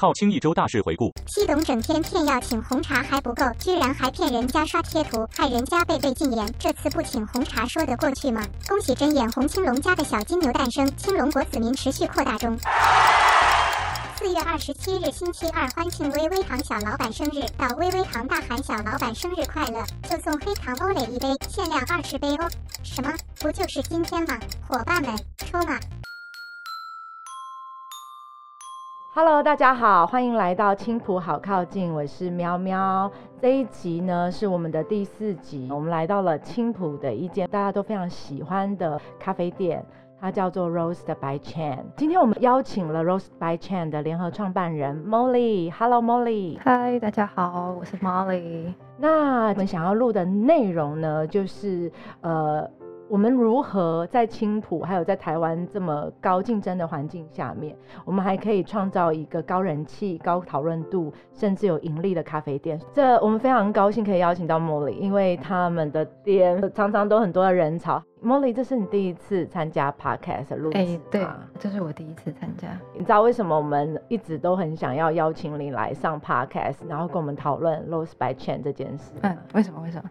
靠清一周大事回顾。西董整天骗要请红茶还不够，居然还骗人家刷贴图，害人家被被禁言。这次不请红茶说得过去吗？恭喜睁眼红青龙家的小金牛诞生，青龙国子民持续扩大中。四月二十七日星期二，欢庆微微堂小老板生日，到微微堂大喊小老板生日快乐，就送黑糖欧蕾一杯，限量二十杯哦。什么？不就是今天吗？伙伴们，抽吗？Hello，大家好，欢迎来到青浦好靠近，我是喵喵。这一集呢是我们的第四集，我们来到了青浦的一间大家都非常喜欢的咖啡店，它叫做 Roast by Chan。今天我们邀请了 Roast by Chan 的联合创办人 Molly。Hello Molly。嗨，大家好，我是 Molly。那我们想要录的内容呢，就是呃。我们如何在青浦，还有在台湾这么高竞争的环境下面，我们还可以创造一个高人气、高讨论度，甚至有盈利的咖啡店？这我们非常高兴可以邀请到 Molly，因为他们的店常常都很多的人潮。Molly，这是你第一次参加 Podcast 录制吗？哎、对，这是我第一次参加。你知道为什么我们一直都很想要邀请你来上 Podcast，然后跟我们讨论 Rose by Chan 这件事？嗯，为什么？为什么？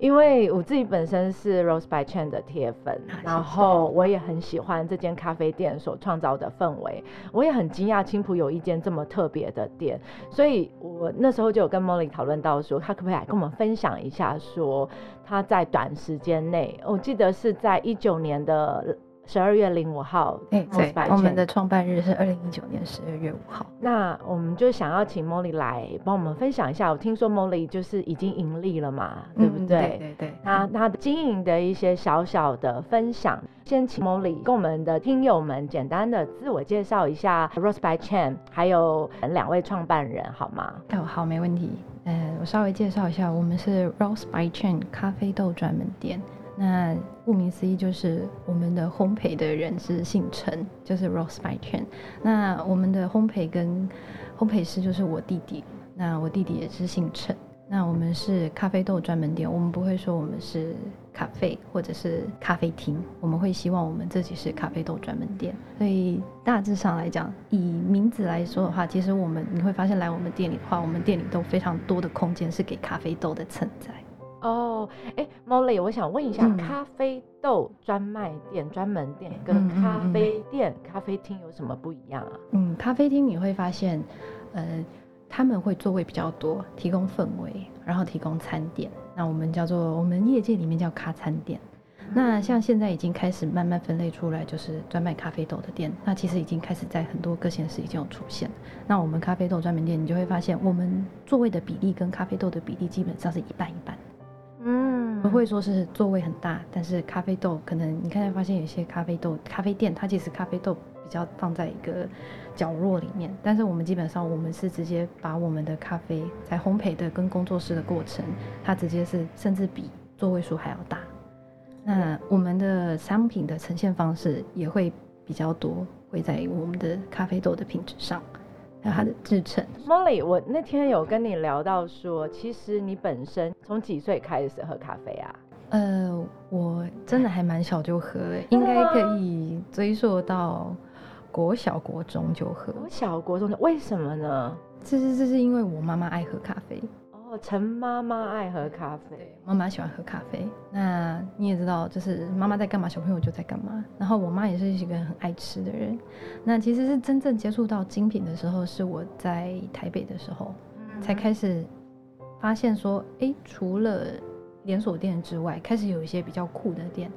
因为我自己本身是 Rose by Chan 的铁粉，啊然后我也很喜欢这间咖啡店所创造的氛围，我也很惊讶青浦有一间这么特别的店，所以我那时候就有跟 Molly 讨论到说，他可不可以来跟我们分享一下，说他在短时间内，我记得是在一九年的十二月零五号，哎、对我们的创办日是二零一九年十二月五号。那我们就想要请 Molly 来帮我们分享一下，我听说 Molly 就是已经盈利了嘛，对不嗯对？对对对。那他的经营的一些小小的分享，先请 Molly 跟我们的听友们简单的自我介绍一下 Rose by Chan，还有两位创办人好吗？哦，好，没问题。呃，我稍微介绍一下，我们是 Rose by Chen 咖啡豆专门店。那顾名思义，就是我们的烘焙的人是姓陈，就是 Rose by Chen。那我们的烘焙跟烘焙师就是我弟弟，那我弟弟也是姓陈。那我们是咖啡豆专门店，我们不会说我们是咖啡或者是咖啡厅，我们会希望我们自己是咖啡豆专门店。所以大致上来讲，以名字来说的话，其实我们你会发现来我们店里的话，我们店里都非常多的空间是给咖啡豆的存在。哦，哎，Molly，我想问一下，嗯咖啡豆专卖店、专门店跟咖嗯啡店、咖啡厅有什么不一样啊？嗯，咖啡厅你会发现，呃，他们会座位比较多，提供氛围，然后提供餐点。那我们叫做我们业界里面叫咖餐店。那像现在已经开始慢慢分类出来，就是专卖咖啡豆的店。那其实已经开始在很多各县市已经有出现。那我们咖啡豆专门店，你就会发现我们座位的比例跟咖啡豆的比例基本上是一半一半。嗯不会说是座位很大，但是咖啡豆可能你看才发现有些咖啡豆咖啡店，它其实咖啡豆比较放在一个角落里面，但是我们基本上我们是直接把我们的咖啡在烘焙的跟工作室的过程，它直接是甚至比座位数还要大。那我们的商品的呈现方式也会比较多，会在我们的咖啡豆的品质上，还有它的制成。Molly，我那天有跟你聊到说，其实你本身从几岁开始喝咖啡啊？呃，我真的还蛮小就喝了，应该可以追溯到国小国中就喝。国小国中的，为什么呢？这是这是因为我妈妈爱喝咖啡，哦，陈妈妈爱喝咖啡对，，妈妈喜欢喝咖啡。那你也知道，就是妈妈在干嘛，小朋友就在干嘛。然后我妈也是一个很爱吃的人。那其实是真正接触到精品的时候，是我在台北的时候才开始发现说，诶，除了连锁店之外，开始有一些比较酷的店，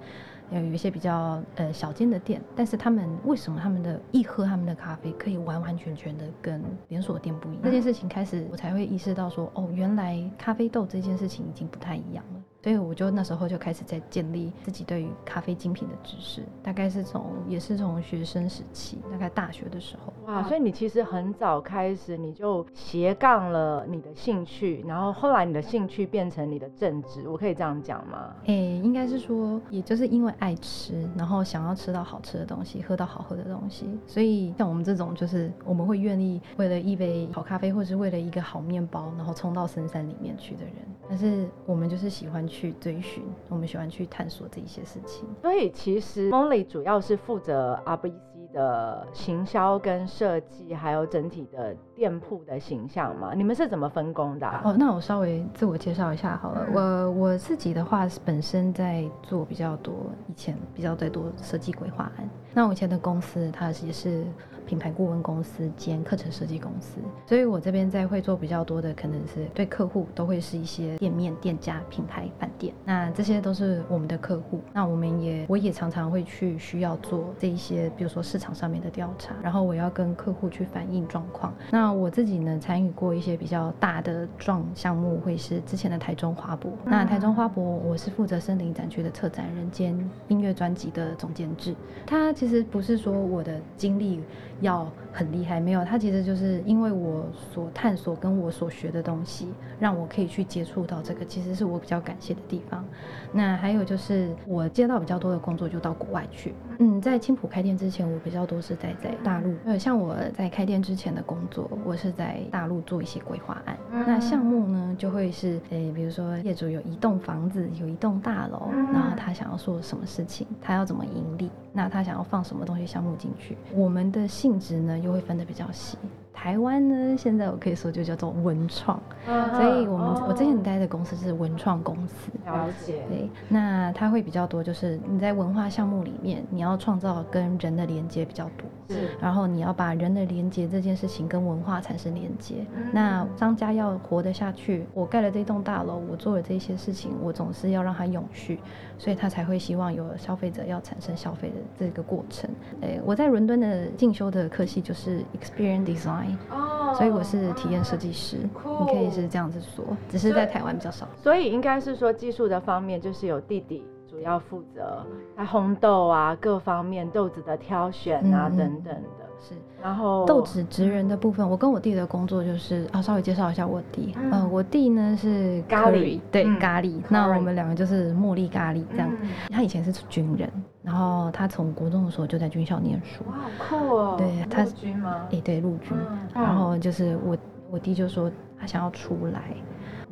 有有一些比较呃小间的店，但是他们为什么他们的一喝他们的咖啡可以完完全全的跟连锁店不一样？这件事情开始我才会意识到说，哦，原来咖啡豆这件事情已经不太一样了。所以我就那时候就开始在建立自己对于咖啡精品的知识，大概是从也是从学生时期，大概大学的时候。哇，所以你其实很早开始你就斜杠了你的兴趣，然后后来你的兴趣变成你的正职，我可以这样讲吗？诶、应该是说，也就是因为爱吃，然后想要吃到好吃的东西，喝到好喝的东西，所以像我们这种，就是我们会愿意为了一杯好咖啡，或是为了一个好面包，然后冲到深山里面去的人。但是我们就是喜欢去追寻，我们喜欢去探索这一些事情。所以其实 Molly 主要是负责 RBC 的行销跟设计，还有整体的店店铺的形象嘛？你们是怎么分工的啊？哦，那我稍微自我介绍一下好了。我我自己的话，本身在做比较多，以前比较在多设计规划案。那我以前的公司，它也是品牌顾问公司兼课程设计公司，所以我这边在会做比较多的，可能是对客户都会是一些店面、店家、品牌、饭店。那这些都是我们的客户。那我们也我也常常会去需要做这一些，比如说市场上面的调查，然后我要跟客户去反映状况。那我自己呢，参与过一些比较大的状项目，会是之前的台中花博。那台中花博，我是负责森林展区的策展人兼音乐专辑的总监制。他其实不是说我的经历要很厉害，没有，它其实就是因为我所探索跟我所学的东西，让我可以去接触到这个，其实是我比较感谢的地方。那还有就是我接到比较多的工作就到国外去。嗯，在青浦开店之前，我比较多是待在大陆。呃，像我在开店之前的工作，我是在大陆做一些规划案。那项目呢，就会是诶，比如说业主有一栋房子，有一栋大楼，然后他想要做什么事情，他要怎么盈利，那他想要放什么东西项目进去，我们的性质呢又会分得比较细。台湾呢，现在我可以说就叫做文创，所以我们我之前待的公司是文创公司。了解。对，那它会比较多，就是你在文化项目里面，你要创造跟人的连接比较多，是。然后你要把人的连接这件事情跟文化产生连接。那商家要活得下去，我盖了这栋大楼，我做了这些事情，我总是要让它永续，所以他才会希望有消费者要产生消费的这个过程。诶，我在伦敦的进修的科系就是 Experience Design。哦，所以我是体验设计师，你可以是这样子说，只是在台湾比较少。所以应该是说技术的方面，就是有弟弟主要负责它烘豆啊各方面豆子的挑选啊等等的。是，然后豆子职人的部分，我跟我弟的工作就是啊，稍微介绍一下我弟。嗯，我弟呢是咖喱，对咖喱。那我们两个就是茉莉咖喱这样。他以前是军人，然后他从国中的时候就在军校念书。哇，好酷哦！对，他是军吗？哎，对，陆军。然后就是我，我弟就说他想要出来。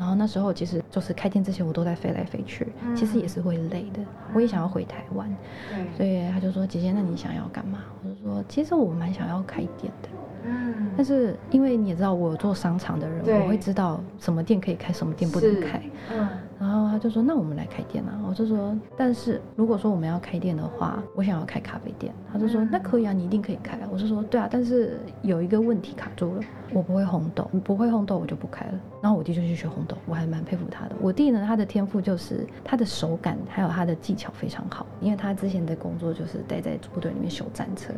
然后那时候其实就是开店之前，我都在飞来飞去，其实也是会累的。我也想要回台湾，所以他就说：“姐姐，那你想要干嘛？”我就说：“其实我蛮想要开店的。”嗯，但是因为你也知道，我做商场的人，我会知道什么店可以开，什么店不能开。他就说：“那我们来开店啊！”我就说：“但是如果说我们要开店的话，我想要开咖啡店。”他就说：“那可以啊，你一定可以开啊！”我就说：“对啊，但是有一个问题卡住了，我不会烘豆，不会烘豆我就不开了。”然后我弟就去学烘豆，我还蛮佩服他的。我弟呢，他的天赋就是他的手感还有他的技巧非常好，因为他之前的工作就是待在部队里面修战车，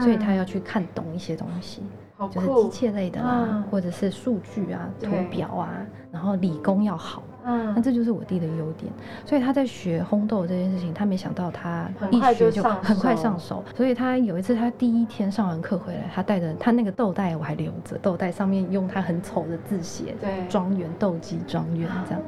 所以他要去看懂一些东西。就是机械类的啦，或者是数据啊、图表啊，然后理工要好，嗯，那这就是我弟的优点。所以他在学烘豆这件事情，他没想到他一学就很快上手。所以他有一次他第一天上完课回来，他带着他那个豆袋我还留着，豆袋上面用他很丑的字写“对，庄园豆鸡庄园”这样，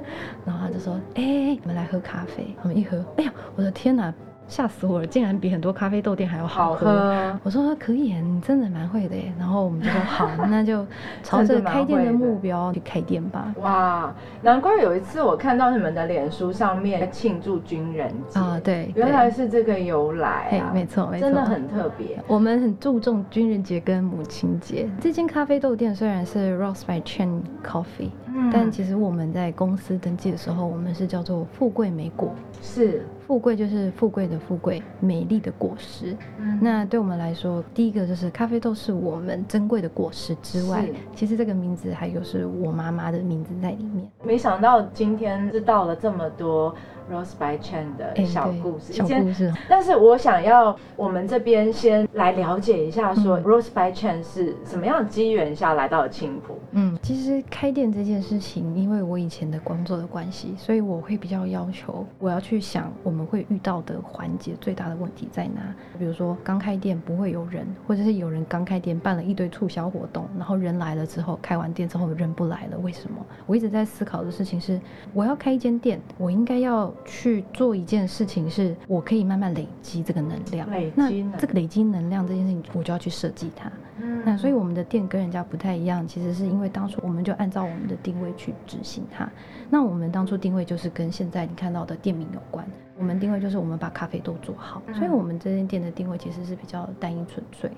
然后他就说：“哎，我们来喝咖啡。”我们一喝，哎呀，我的天哪！吓死我了！竟然比很多咖啡豆店还要好喝。我说可以，你真的蛮会的耶。然后我们就说好，那就朝 着开店的目标去开店吧。哇，难怪有一次我看到你们的脸书上面庆祝军人节啊，对，原来是这个由来啊，没错没错，真的很特别。我们很注重军人节跟母亲节。这间咖啡豆店虽然是 Rose by Chen Coffee，但其实我们在公司登记的时候，我们是叫做富贵美果，是。富贵就是富贵的富贵，美丽的果实。那对我们来说，第一个就是咖啡豆是我们珍贵的果实之外，其实这个名字还有是我妈妈的名字在里面。没想到今天知道了这么多。Rose by Chen 的小故事，小故事。但是我想要我们这边先来了解一下，说 Rose by Chen 是什么样的机缘下来到了青浦？嗯，其实开店这件事情，因为我以前的工作的关系，所以我会比较要求我要去想我们会遇到的环节最大的问题在哪。比如说刚开店不会有人，或者是有人刚开店办了一堆促销活动，然后人来了之后，开完店之后人不来了，为什么？我一直在思考的事情是，我要开一间店，我应该要。要去做一件事情，是我可以慢慢累积这个能量。累那积能这个累积能量这件事情，我就要去设计它。嗯那所以我们的店跟人家不太一样，其实是因为当初我们就按照我们的定位去执行它。那我们当初定位就是跟现在你看到的店名有关。我们定位就是我们把咖啡豆做好，所以我们这间店的定位其实是比较单一纯粹。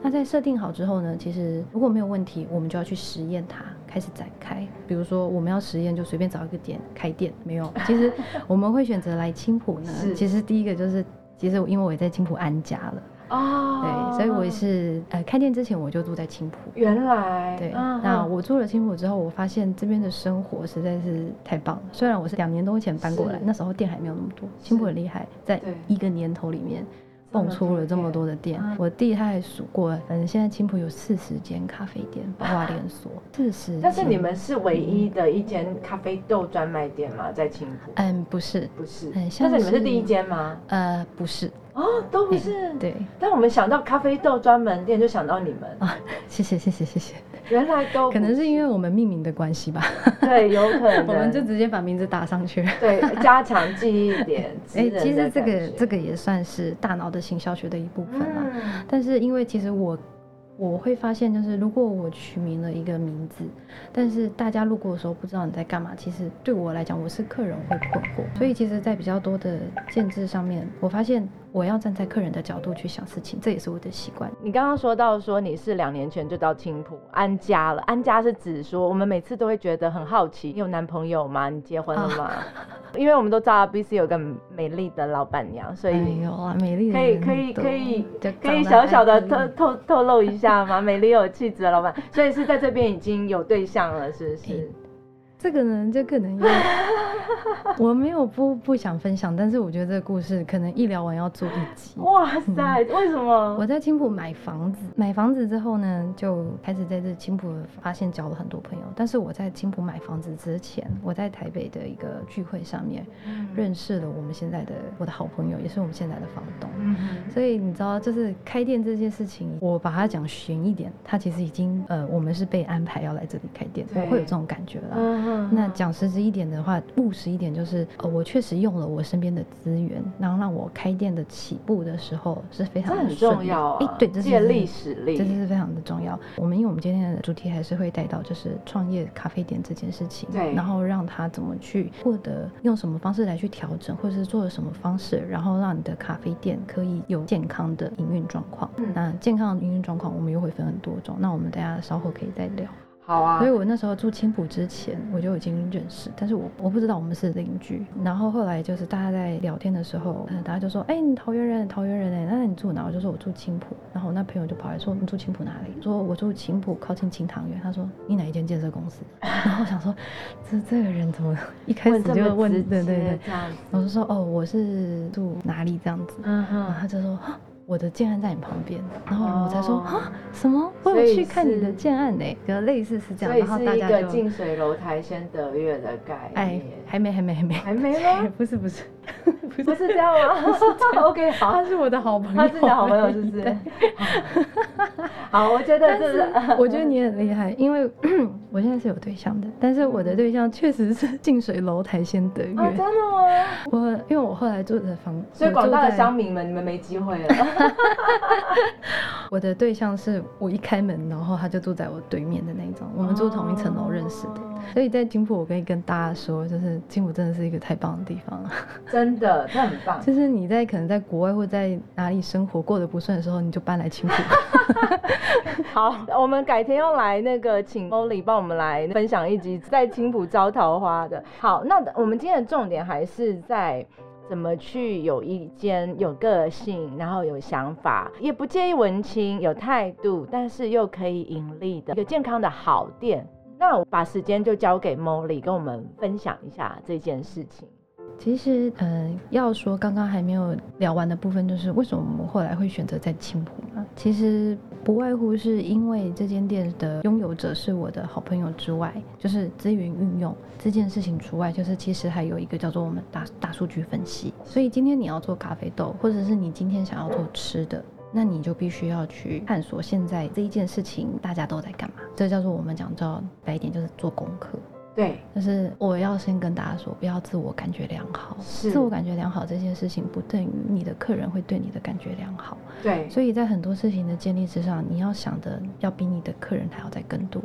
那在设定好之后呢，其实如果没有问题，我们就要去实验它，开始展开。比如说我们要实验，就随便找一个点开店，没有。其实 我们会选择来青浦呢，其实第一个就是，其实因为我也在青浦安家了。哦对，所以我也是呃开店之前我就住在青浦。原来对，那我住了青浦之后，我发现这边的生活实在是太棒了。虽然我是两年多前搬过来，那时候店还没有那么多，青浦很厉害，在一个年头里面蹦出了这么多的店。嗯我弟他还数过，反正现在青浦有四十间咖啡店，包括连锁，四十。但是你们是唯一的一间咖啡豆专卖店吗？在青浦？嗯不是，不是，嗯像是但是你们是第一间吗？呃不是，哦，都不是。对但我们想到咖啡豆专门店，就想到你们，啊，谢谢谢谢谢谢，原来都可能是因为为我们命名的关系吧，对，有可能我们就直接把名字打上去。对加强记忆点。哎、其实这个这个也算是大脑的行销学的一部分啦。嗯但是因为其实我我会发现，就是如果我取名了一个名字，但是大家路过的时候不知道你在干嘛，其实对我来讲，我是客人会困惑。所以其实，在比较多的建制上面，我发现我要站在客人的角度去想事情，这也是我的习惯。你刚刚说到说你是两年前就到青浦安家了，安家是指说我们每次都会觉得很好奇，你有男朋友吗？你结婚了吗？因为我们都知道 BC 有个美丽的老板娘，所以没有啊，美丽的可以可以可以可以小小的透透透露一下吗？美丽有气质的老板，所以是在这边已经有对象了，是不是？这个呢，就可能要，我没有不不想分享，但是我觉得这个故事可能一聊完要做一集。哇塞，为什么？我在青浦买房子，买房子之后呢，就开始在这青浦发现交了很多朋友。但是我在青浦买房子之前，我在台北的一个聚会上面认识了我们现在的我的好朋友，也是我们现在的房东。嗯所以你知道，就是开店这件事情，我把它讲悬一点，它其实已经呃，我们是被安排要来这里开店，我对会有这种感觉啦。嗯那讲实质一点的话，务实一点就是，呃，我确实用了我身边的资源，然后让我开店的起步的时候是非常的很重。要啊诶，对，这是借力使力，这是非常的重要。我们因为我们今天的主题还是会带到就是创业咖啡店这件事情，对然后让他怎么去获得，用什么方式来去调整，或者是做了什么方式，然后让你的咖啡店可以有健康的营运状况。嗯那健康的营运状况，我们又会分很多种，那我们大家稍后可以再聊。好啊所以。我那时候住青浦之前，我就已经认识，但是我我不知道我们是邻居。然后后来就是大家在聊天的时候，呃大家就说：“哎、你桃园人，桃园人哎，那你住哪？”我就说我住青浦。然后我那朋友就跑来说：“你住青浦哪里？”说我住青浦，靠近青塘园。他说：“你哪一间建设公司？” 然后我想说，这这个人怎么一开始就问？对对对。这样子，我就说：“哦，我是住哪里这样子。”嗯然后哼，他就说：“啊，我的建案在你旁边。”然后我才说：“哦啊，什么？我有去看你的建案呢？”就类似是这样，然后大家就近水楼台先得月的概哎念，，还没，还没，还没，还没吗？不是，不是，不不是这样吗？OK，好他，是我的好朋友，他是你的好朋友，是不是对？好，我觉得但这是我觉得你很厉害，因为我现在是有对象的，但是我的对象确实是近水楼台先得月。啊，真的吗？我因为我后来住的房，所以广大的乡民们，你们没机会了。我的对象是我一开门，然后他就住在我对面的那一种，我们住同一层楼认识的。哦所以在金浦，我可以跟大家说，就是金浦真的是一个太棒的地方了。真的，这很棒。就是你在可能在国外或在哪里生活过得不顺的时候，你就搬来青浦。好，我们改天要来那个请 Molly 帮我们来分享一集在青浦招桃花的。好，那我们今天的重点还是在。怎么去有一间、有个性，然后有想法，也不介意文青，有态度，但是又可以盈利的一个健康的好店。那我把时间就交给 Molly，跟我们分享一下这件事情。其实，呃，要说刚刚还没有聊完的部分，就是为什么我们后来会选择在青浦嘛？其实不外乎是因为这间店的拥有者是我的好朋友之外，就是资源运用这件事情除外，就是其实还有一个叫做我们大大数据分析。所以今天你要做咖啡豆，或者是你今天想要做吃的。那你就必须要去探索现在这一件事情大家都在干嘛，这叫做我们讲叫白一点就是做功课。对，就是我要先跟大家说，不要自我感觉良好。是自我感觉良好这件事情，不等于你的客人会对你的感觉良好。对，所以在很多事情的建立之上，你要想的要比你的客人还要再更多。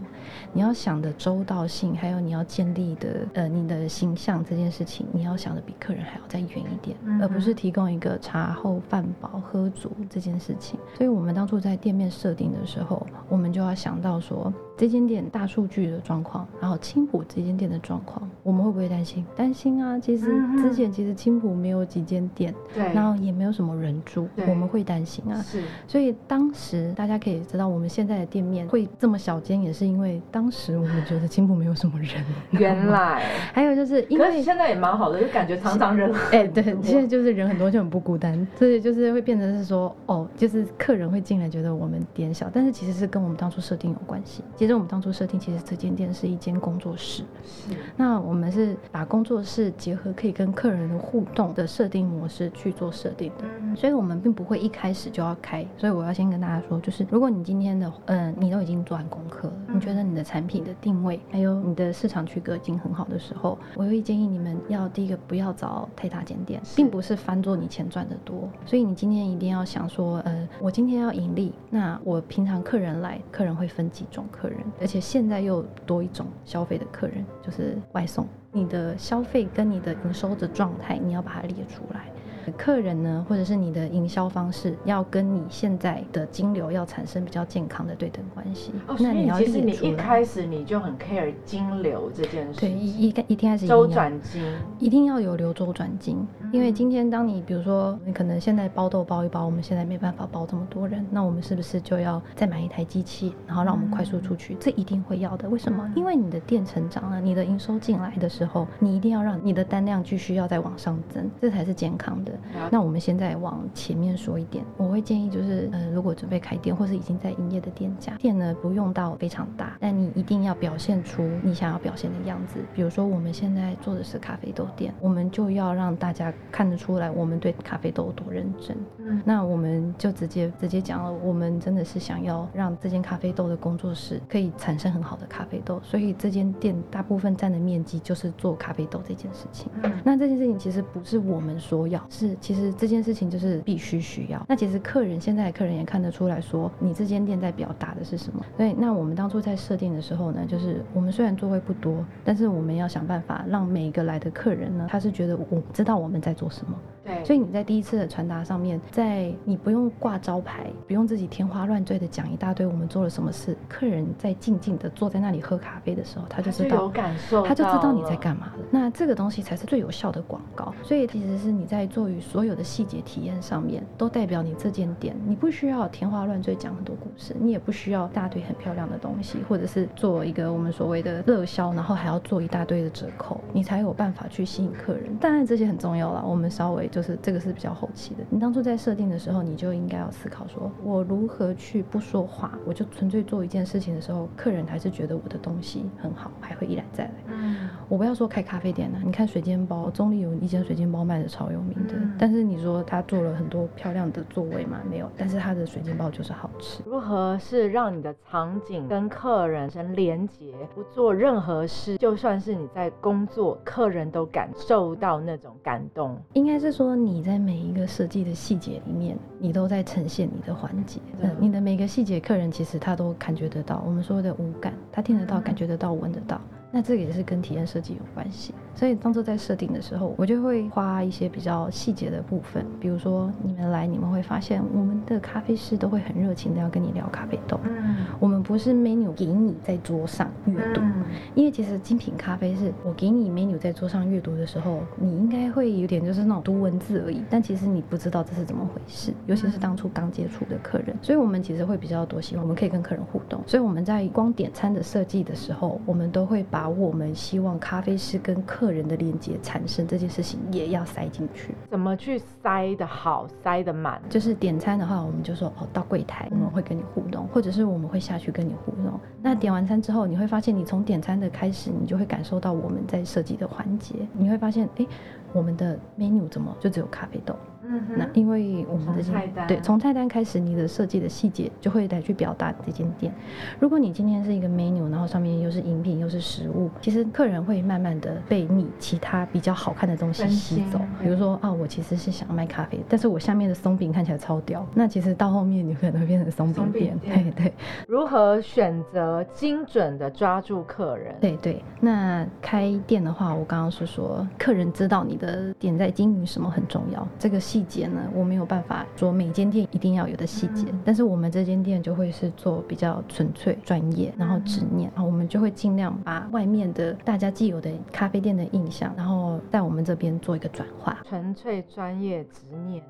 你要想的周到性，还有你要建立的呃你的形象这件事情，你要想的比客人还要再远一点，嗯而不是提供一个茶后饭饱喝足这件事情。所以我们当初在店面设定的时候，我们就要想到说。这间店大数据的状况，然后青浦这间店的状况，我们会不会担心？担心啊！其实之前其实青浦没有几间店，对，然后也没有什么人住，我们会担心啊。是所以当时大家可以知道，我们现在的店面会这么小间，也是因为当时我们觉得青浦没有什么人。原来，还有就是因为。可是现在也蛮好的，就感觉常常人很哎、对，现在就是人很多就很不孤单，所以就是会变成是说，哦，就是客人会进来觉得我们点小，但是其实是跟我们当初设定有关系。其实我们当初设定，其实这间店是一间工作室，是。那我们是把工作室结合可以跟客人的互动的设定模式去做设定的。嗯所以我们并不会一开始就要开，所以我要先跟大家说，就是如果你今天的，嗯、你都已经做完功课了，你觉得你的产品的定位还有你的市场区隔已经很好的时候，我会建议你们要第一个不要找太大间店，并不是翻做你钱赚的多，所以你今天一定要想说，呃，我今天要盈利，那我平常客人来，客人会分几种客人，而且现在又多一种消费的客人，就是外送。你的消费跟你的营收的状态，你要把它列出来。客人呢，或者是你的营销方式，要跟你现在的金流要产生比较健康的对等关系。哦，那你要其实你一。开始你就很 care 金流这件事对，情，一一一定开始周要转金，一定要有流周转金，因为今天当你比如说你可能现在包豆包一包，我们现在没办法包这么多人，那我们是不是就要再买一台机器，然后让我们快速出去？这一定会要的。为什么？因为你的店成长了，你的营收进来的时候，你一定要让你的单量继续要再往上增，这才是健康的。那我们现在往前面说一点，我会建议就是，呃，如果准备开店或是已经在营业的店家，店呢不用到非常大，但你一定要表现出你想要表现的样子。比如说我们现在做的是咖啡豆店，我们就要让大家看得出来我们对咖啡豆有多认真。嗯那我们就直接直接讲了，我们真的是想要让这间咖啡豆的工作室可以产生很好的咖啡豆，所以这间店大部分占的面积就是做咖啡豆这件事情。嗯那这件事情其实不是我们说要，是其实这件事情就是必须需要。那其实客人现在客人也看得出来说，你这间店在表达的是什么。所以那我们当初在设定的时候呢，就是我们虽然座位不多，但是我们要想办法让每一个来的客人呢，他是觉得我知道我们在做什么。对，所以你在第一次的传达上面，在你不用挂招牌，不用自己天花乱坠的讲一大堆我们做了什么事，客人在静静的坐在那里喝咖啡的时候，他就知道有感受，他就知道你在干嘛了。那这个东西才是最有效的广告。所以其实是你在做于所有的细节体验上面，都代表你这间店，你不需要天花乱坠讲很多故事，你也不需要一大堆很漂亮的东西，或者是做一个我们所谓的热销，然后还要做一大堆的折扣，你才有办法去吸引客人。当然这些很重要了，我们稍微就是这个是比较后期的。你当初在设定的时候，你就应该要思考说，我如何去不说话，我就纯粹做一件事情的时候，客人还是觉得我的东西很好，还会一来再来。嗯，我不要说开咖啡店了，你看水煎包，中立有一间水煎包卖的超有名的，嗯但是你说他做了很多漂亮的座位嘛？没有，但是他的水煎包就是好吃。如何是让你的场景跟客人成连接，不做任何事，就算是你在工作，客人都感受到那种感动。应该是说你在每一个设计的细节里面，你都在呈现你的环节。嗯嗯，你的每个细节，客人其实他都感觉得到。我们说的五感，他听得到、感觉得到、闻得到。那这个也是跟体验设计有关系。所以当初在设定的时候，我就会花一些比较细节的部分，比如说你们来，你们会发现我们的咖啡师都会很热情的要跟你聊咖啡豆。嗯，我们不是 menu 给你在桌上阅读，嗯因为其实精品咖啡是我给你 menu 在桌上阅读的时候，你应该会有点就是那种读文字而已，但其实你不知道这是怎么回事，尤其是当初刚接触的客人，所以我们其实会比较多希望我们可以跟客人互动，所以我们在光点餐的设计的时候，我们都会把我们希望咖啡师跟客人的连接产生这件事情也要塞进去。怎么去塞的好，塞的满？就是点餐的话，我们就说哦，到柜台我们会跟你互动，或者是我们会下去跟你互动。那点完餐之后，你会发现，你从点餐的开始，你就会感受到我们在设计的环节。你会发现，哎，我们的 menu 怎么就只有咖啡豆？嗯那因为我们的从菜单对从菜单开始，你的设计的细节就会来去表达这间店。如果你今天是一个 menu，然后上面又是饮品又是食物，其实客人会慢慢的被你其他比较好看的东西吸走。比如说啊，我其实是想卖咖啡，但是我下面的松饼看起来超屌，那其实到后面你可能会变成松松饼店。饼店对对如何选择精准的抓住客人？对对。那开店的话，我刚刚是说，客人知道你的店在经营什么很重要。这个细节呢，我没有办法说每间店一定要有的细节，嗯但是我们这间店就会是做比较纯粹、专业，然后执念，然后我们就会尽量把外面的大家既有的咖啡店的印象，然后在我们这边做一个转化。纯粹专业执念，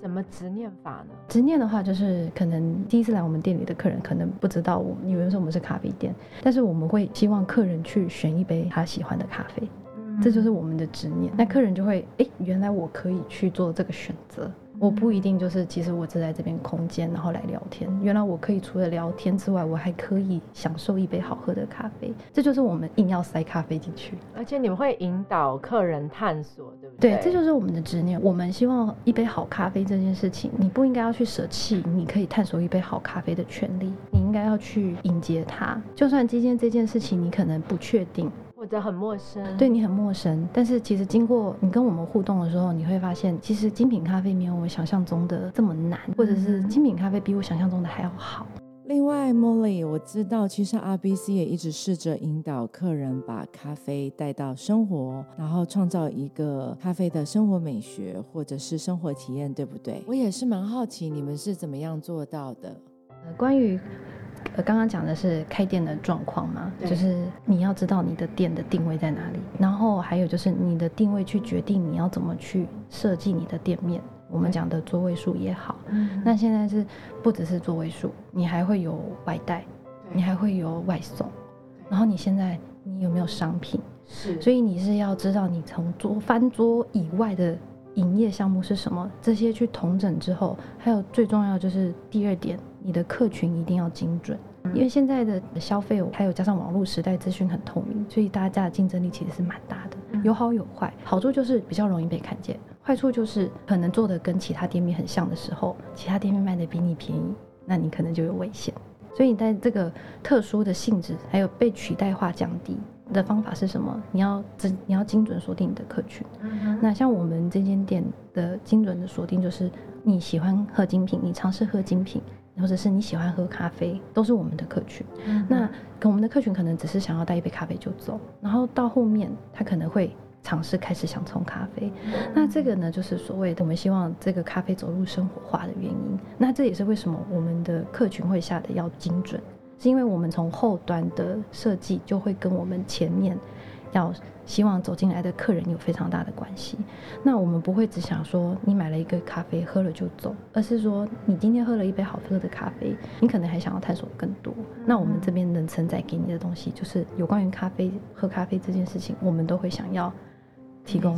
怎么执念法呢？执念的话，就是可能第一次来我们店里的客人可能不知道我们，以为说我们是咖啡店，但是我们会希望客人去选一杯他喜欢的咖啡。这就是我们的执念。那客人就会，哎，原来我可以去做这个选择，我不一定就是其实我只在这边空间，然后来聊天。原来我可以除了聊天之外，我还可以享受一杯好喝的咖啡。这就是我们硬要塞咖啡进去。而且你们会引导客人探索，对不对？对，这就是我们的执念。我们希望一杯好咖啡这件事情，你不应该要去舍弃你可以探索一杯好咖啡的权利，你应该要去迎接它。就算今天这件事情你可能不确定，或者很陌生，对你很陌生，但是其实经过你跟我们互动的时候，你会发现，其实精品咖啡没有我想象中的这么难，或者是精品咖啡比我想象中的还要好。另外，Molly，我知道其实 RBC 也一直试着引导客人把咖啡带到生活，然后创造一个咖啡的生活美学或者是生活体验，对不对？我也是蛮好奇你们是怎么样做到的。呃，关于呃刚刚讲的是开店的状况嘛，就是你要知道你的店的定位在哪里，然后还有就是你的定位去决定你要怎么去设计你的店面。我们讲的座位数也好，嗯那现在是不只是座位数，你还会有外带，你还会有外送，然后你现在你有没有商品？是，所以你是要知道你从桌翻桌以外的营业项目是什么，这些去统整之后，还有最重要就是第二点，你的客群一定要精准。因为现在的消费还有加上网络时代，资讯很透明，所以大家的竞争力其实是蛮大的，有好有坏。好处就是比较容易被看见，坏处就是可能做的跟其他店面很像的时候，其他店面卖的比你便宜，那你可能就有危险。所以你在这个特殊的性质还有被取代化降低的方法是什么？你要精你要精准锁定你的客群。嗯那像我们这间店的精准的锁定，就是你喜欢喝精品，你尝试喝精品，或者是你喜欢喝咖啡，都是我们的客群。嗯那跟我们的客群可能只是想要带一杯咖啡就走，然后到后面他可能会尝试开始想冲咖啡。那这个呢，就是所谓的我们希望这个咖啡走入生活化的原因。那这也是为什么我们的客群会下的要精准，是因为我们从后端的设计就会跟我们前面要希望走进来的客人有非常大的关系。那我们不会只想说你买了一个咖啡喝了就走，而是说你今天喝了一杯好喝的咖啡，你可能还想要探索更多。那我们这边能承载给你的东西，就是有关于咖啡喝咖啡这件事情，我们都会想要提供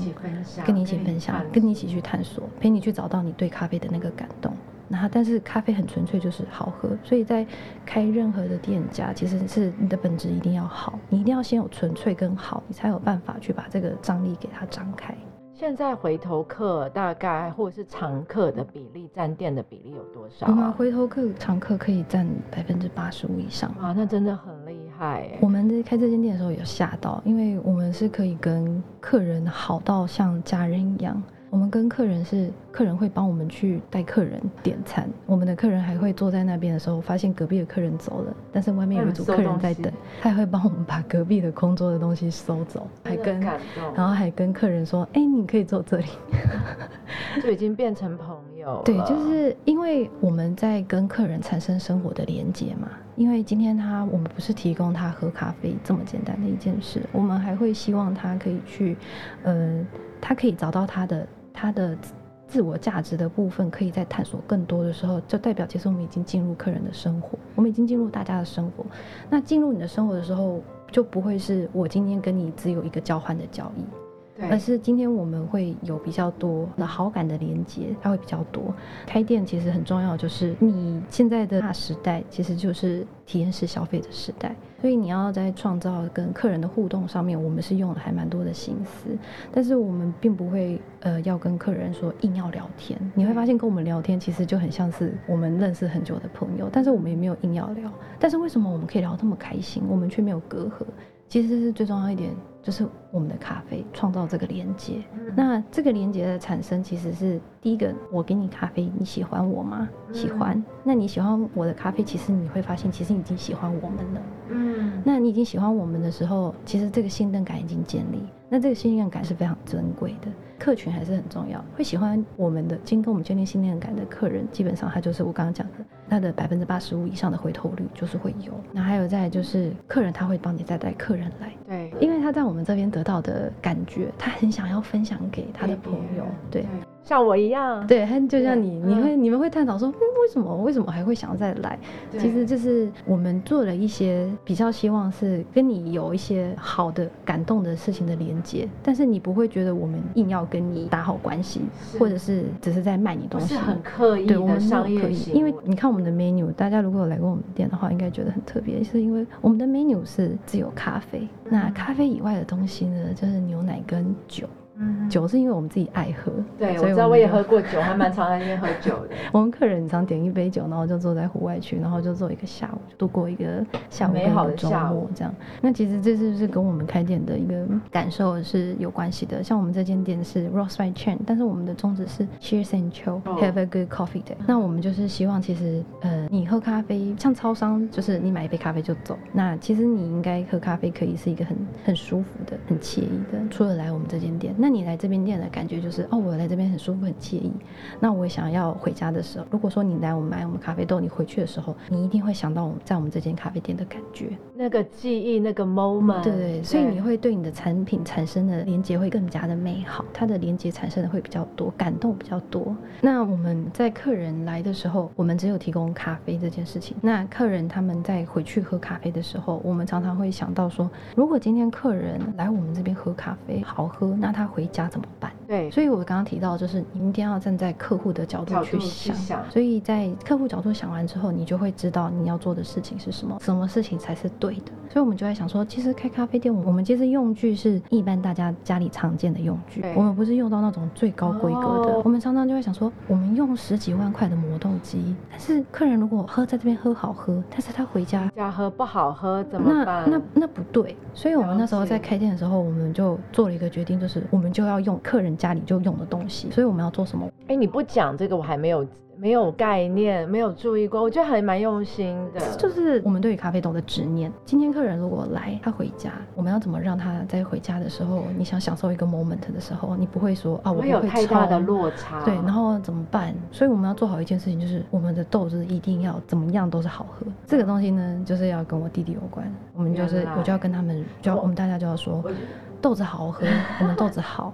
跟你一起分享，跟你一起，去探索，陪你去找到你对咖啡的那个感动。那但是咖啡很纯粹，就是好喝，所以在开任何的店家，其实是你的本质一定要好，你一定要先有纯粹跟好，你才有办法去把这个张力给它张开。现在回头客大概或者是常客的比例占店的比例有多少我们啊？回头客常客可以占百分之八十五以上。啊，那真的很厉害哎。我们在开这间店的时候有吓到，因为我们是可以跟客人好到像家人一样。我们跟客人是，客人会帮我们去带客人点餐，我们的客人还会坐在那边的时候，发现隔壁的客人走了，但是外面有一组客人在等，他还会帮我们把隔壁的空桌的东西收走，还跟，然后还跟客人说，哎、你可以坐这里。就已经变成朋友。对，就是因为我们在跟客人产生生活的连接嘛。因为今天他我们不是提供他喝咖啡这么简单的一件事，我们还会希望他可以去，呃，他可以找到他的他的自我价值的部分，可以在探索更多的时候，就代表其实我们已经进入客人的生活，我们已经进入大家的生活。那进入你的生活的时候，就不会是我今天跟你只有一个交换的交易。而是今天我们会有比较多的好感的连接，它会比较多。开店其实很重要，就是你现在的大时代其实就是体验式消费的时代，所以你要在创造跟客人的互动上面，我们是用了还蛮多的心思，但是我们并不会呃要跟客人说硬要聊天。你会发现跟我们聊天其实就很像是我们认识很久的朋友，但是我们也没有硬要聊。但是为什么我们可以聊得那么开心，我们却没有隔阂？其实是最重要一点，就是我们的咖啡创造这个连接。那这个连接的产生，其实是第一个，我给你咖啡，你喜欢我吗？喜欢。那你喜欢我的咖啡，其实你会发现，其实你已经喜欢我们了。嗯，那你已经喜欢我们的时候，其实这个信任感已经建立。那这个信任感是非常珍贵的，客群还是很重要。会喜欢我们的，经跟我们建立信任感的客人，基本上他就是我刚刚讲的，他的百分之八十五以上的回头率就是会有。那还有再就是客人他会帮你再带客人来，对，因为他在我们这边得到的感觉，他很想要分享给他的朋友，对。像我一样，对，他就像你，你会你们会探讨说，嗯，为什么为什么还会想要再来？其实就是我们做了一些比较希望是跟你有一些好的感动的事情的连接，但是你不会觉得我们硬要跟你打好关系，或者是只是在卖你东西。是很刻意对，我的们商业行为，因为你看我们的 menu，大家如果有来过我们店的话，应该觉得很特别，是因为我们的 menu 是只有咖啡，那咖啡以外的东西呢，就是牛奶跟酒。嗯酒是因为我们自己爱喝，对，我知道我也喝过酒，还蛮常在那边喝酒的。我们客人常点一杯酒，然后就坐在户外区，然后就坐一个下午，就度过一个下午跟美好的周的下午末这样。那其实这是不是跟我们开店的一个感受是有关系的？像我们这间店是 Roast by Chain，但是我们的宗旨是 Cheers and Chill, 哦 Have a good coffee day。那我们就是希望，其实呃，你喝咖啡像超商，就是你买一杯咖啡就走。那其实你应该喝咖啡可以是一个很很舒服的、很惬意的。除了来我们这间店，那你来这边店的感觉就是哦，我来这边很舒服、很惬意。那我想要回家的时候，如果说你来我们买我们咖啡豆，你回去的时候，你一定会想到我们在我们这间咖啡店的感觉。那个记忆，那个 moment，对对，所以你会对你的产品产生的连接会更加的美好，它的连接产生的会比较多，感动比较多。那我们在客人来的时候，我们只有提供咖啡这件事情。那客人他们在回去喝咖啡的时候，我们常常会想到说，如果今天客人来我们这边喝咖啡好喝，那他回家怎么办？对，所以我刚刚提到，就是你一定要站在客户的角度去去想。所以在客户角度想完之后，你就会知道你要做的事情是什么，什么事情才是对的。所以我们就在想说，其实开咖啡店，我们其实用具是一般大家家里常见的用具，我们不是用到那种最高规格的。哦我们常常就会想说，我们用十几万块的磨豆机，但是客人如果喝在这边喝好喝，但是他回家家喝不好喝怎么那办？那那不对，所以我们那时候在开店的时候，我们就做了一个决定，就是我们就要用客人家里就用的东西，所以我们要做什么？哎，你不讲这个，我还没有没有概念，没有注意过，我觉得还蛮用心的。就是我们对于咖啡豆的执念。今天客人如果来，他回家，我们要怎么让他在回家的时候，你想享受一个 moment 的时候，你不会说啊，我有太大的落差。对，然后怎么办？所以我们要做好一件事情，就是我们的豆子一定要怎么样都是好喝。这个东西呢，就是要跟我弟弟有关。我们就是我就要跟他们，就要我们大家就要说，豆子好喝，我们豆子好，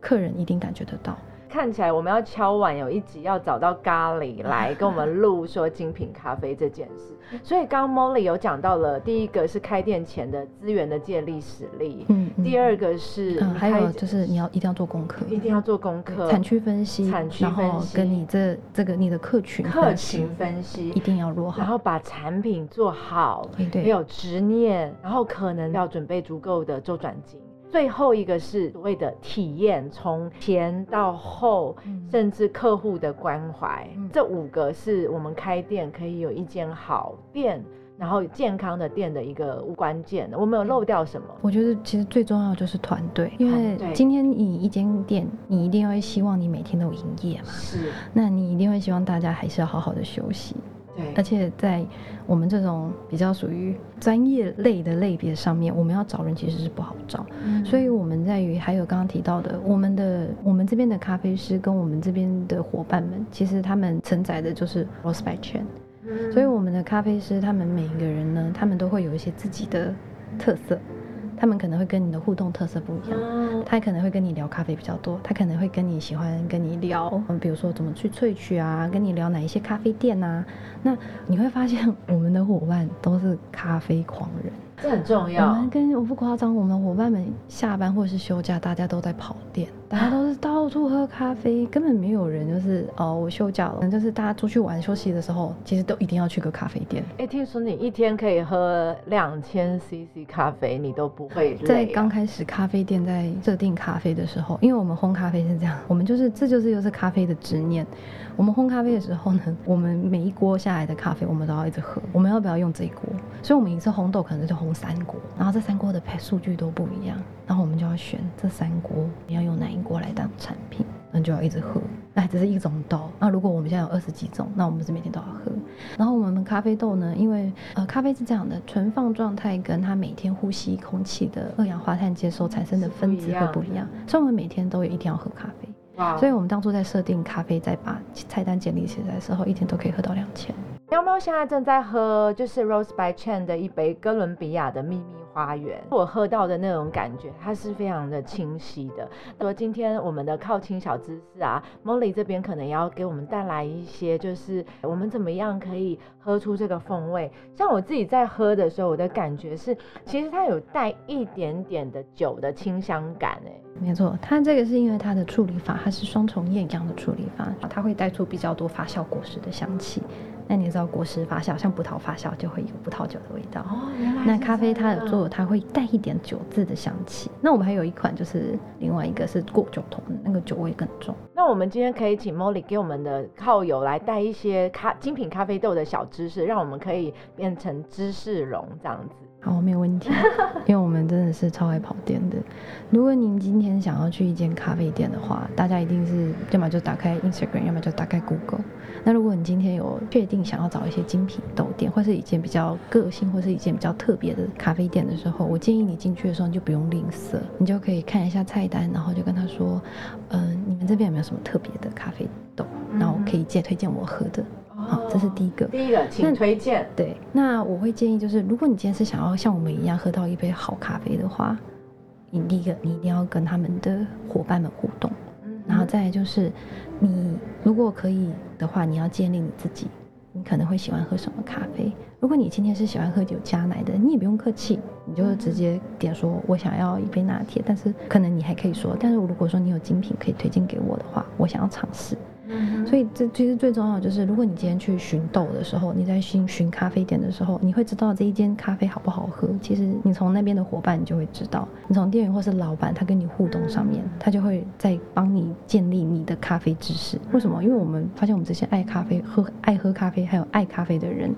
客人一定感觉得到。看起来我们要敲碗，有一集要找到咖喱来 跟我们录说精品咖啡这件事。所以刚刚 Molly 有讲到了，第一个是开店前的资源的建立实力，嗯，嗯第二个是嗯，还有就是你要一定要做功课，一定要做功课，产区分析，产区然后分析跟你这这个你的客群客群分析一，定要落好。然后把产品做好，没有执念，然后可能要准备足够的周转金。最后一个是所谓的体验，从前到后，嗯甚至客户的关怀，嗯这五个是我们开店可以有一间好店，然后健康的店的一个关键。我们有漏掉什么？我觉得其实最重要就是团队，因为今天你一间店，你一定会希望你每天都有营业嘛，是，那你一定会希望大家还是要好好的休息。而，且在我们这种比较属于专业类的类别上面，我们要找人其实是不好找。嗯。所以我们在于还有刚刚提到的，我们的我们这边的咖啡师跟我们这边的伙伴们，其实他们承载的就是 Rose by Chain，嗯。所以我们的咖啡师他们每一个人呢，他们都会有一些自己的特色，他们可能会跟你的互动特色不一样。嗯他可能会跟你聊咖啡比较多，他可能会跟你喜欢跟你聊，嗯，比如说怎么去萃取啊，跟你聊哪一些咖啡店啊。那你会发现我们的伙伴都是咖啡狂人，这很重要我要们。跟我不夸张，我们伙伴们下班或者是休假，大家都在跑店，大家都是到处喝咖啡，根本没有人就是哦，我休假了，就是大家出去玩休息的时候，其实都一定要去个咖啡店。哎、听说你一天可以喝两千 CC 咖啡，你都不会？在刚开始咖啡店在设定咖啡的时候，因为我们烘咖啡是这样，我们就是这就是又是咖啡的执念。我们烘咖啡的时候呢，我们每一锅下来的咖啡，我们都要一直喝。我们要不要用这一锅？所以我们一次烘豆可能就烘三锅，然后这三锅的配数据都不一样，然后我们就要选这三锅你要用哪一锅来当产品，那就要一直喝。那只是一种豆，那如果我们现在有二十几种，那我们是每天都要喝。然后我们咖啡豆呢，因为呃咖啡是这样的，存放状态跟它每天呼吸空气的二氧化碳接收产生的分子会不一样，所以我们每天都有一定要喝咖啡。哇所以我们当初在设定咖啡，在把菜单建立起来的时候，一天都可以喝到两千。喵喵现在正在喝就是 Rose by Chen 的一杯哥伦比亚的秘密花园，我喝到的那种感觉，它是非常的清晰的。说今天我们的靠亲小知识啊，Molly 这边可能也要给我们带来一些，就是我们怎么样可以喝出这个风味。像我自己在喝的时候，我的感觉是，其实它有带一点点的酒的清香感，哎，没错，它这个是因为它的处理法，它是双重厌氧的处理法，它会带出比较多发酵果实的香气。那你知道，果实发酵像葡萄发酵就会有葡萄酒的味道。哦，那咖啡它有做，它会带一点酒渍的香气。那我们还有一款就是另外一个是过酒桶，那个酒味更重。那我们今天可以请 Molly 给我们的靠友来带一些咖精品咖啡豆的小知识，让我们可以变成知识龙这样子。好，没有问题，因为我们真的是超爱跑店的。如果您今天想要去一间咖啡店的话，大家一定是要么就打开 Instagram，要么就打开 Google。那如果你今天有确定想要找一些精品豆店，或是一间比较个性，或是一间比较特别的咖啡店的时候，我建议你进去的时候你就不用吝啬，你就可以看一下菜单，然后就跟他说，嗯、你们这边有没有什么特别的咖啡豆？然后可以借推荐我喝的。好，这是第一个。第一个，请推荐。对，那我会建议就是，如果你今天是想要像我们一样喝到一杯好咖啡的话，你第一个你一定要跟他们的伙伴们互动，嗯然后再来就是，你如果可以的话，你要建立你自己，你可能会喜欢喝什么咖啡。如果你今天是喜欢喝酒加奶的，你也不用客气，你就直接点说我想要一杯拿铁，但是可能你还可以说，但是如果说你有精品可以推荐给我的话，我想要尝试。所以这其实最重要就是，如果你今天去寻豆的时候，你在寻寻咖啡店的时候，你会知道这一间咖啡好不好喝。其实你从那边的伙伴，你就会知道，你从店员或是老板他跟你互动上面，他就会在帮你建立你的咖啡知识。为什么？因为我们发现我们这些爱咖啡、喝爱喝咖啡还有爱咖啡的人，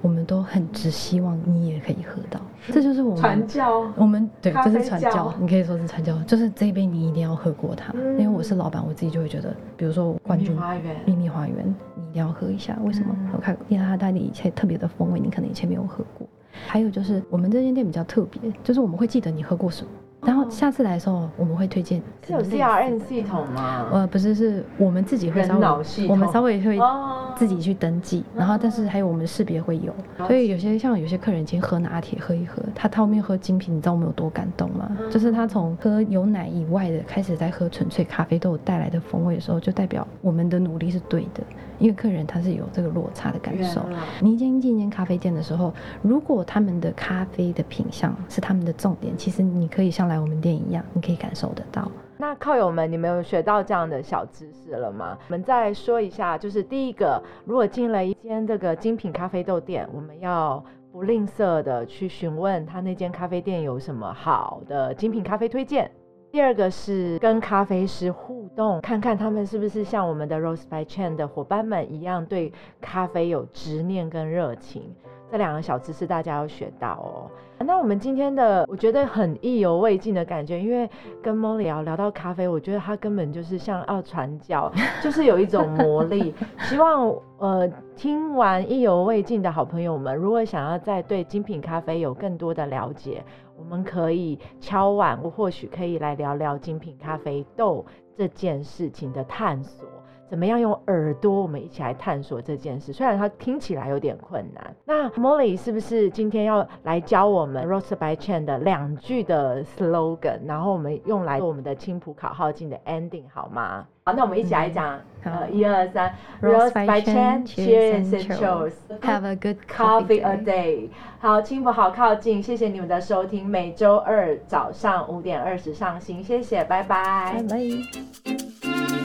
我们都很只希望你也可以喝到。这就是我们传教。我们对，这是传教，你可以说是传教，就是这一杯你一定要喝过它，嗯。因为我是老板，我自己就会觉得，比如说冠军花园。秘密花园，你一定要喝一下，为什么？嗯？我看，因为它带你一切特别的风味，你可能以前没有喝过。还有就是我们这间店比较特别，就是我们会记得你喝过什么，然后下次来的时候我们会推荐是有 CRM 系统吗？呃，不是，是我们自己会稍微，我们稍微会哦。自己去登记，然后但是还有我们识别会有，所以有些像有些客人今天喝拿铁喝一喝，他后面喝精品，你知道我们有多感动吗？嗯。就是他从喝有奶以外的开始在喝纯粹咖啡豆带来的风味的时候，就代表我们的努力是对的，因为客人他是有这个落差的感受。你今天进一间咖啡店的时候，如果他们的咖啡的品相是他们的重点，其实你可以像来我们店一样，你可以感受得到。那靠友们，你们有学到这样的小知识了吗？我们再说一下，就是第一个，如果进了一间这个精品咖啡豆店，我们要不吝啬的去询问他那间咖啡店有什么好的精品咖啡推荐。第二个是跟咖啡师互动，看看他们是不是像我们的 Rose by Chen 的伙伴们一样，对咖啡有执念跟热情。这两个小知识大家要学到哦。那我们今天的我觉得很意犹未尽的感觉，因为跟 Molly 聊聊到咖啡，我觉得他根本就是像要传教，就是有一种魔力。希望呃听完意犹未尽的好朋友们，如果想要再对精品咖啡有更多的了解，我们可以敲碗，我或许可以来聊聊精品咖啡豆这件事情的探索。怎么样用耳朵，我们一起来探索这件事。虽然它听起来有点困难，那 Molly 是不是今天要来教我们 Roast by Chen 的两句的 slogan，然后我们用来做我们的青浦考号进的 ending 好吗？好，那我们一起来讲，呃，一二三，Roast by Chen，Cheers and Cheers，Have a good coffee a day。好，青浦好靠近，谢谢你们的收听，每周二早上五点二十上新，谢谢，拜拜，拜拜。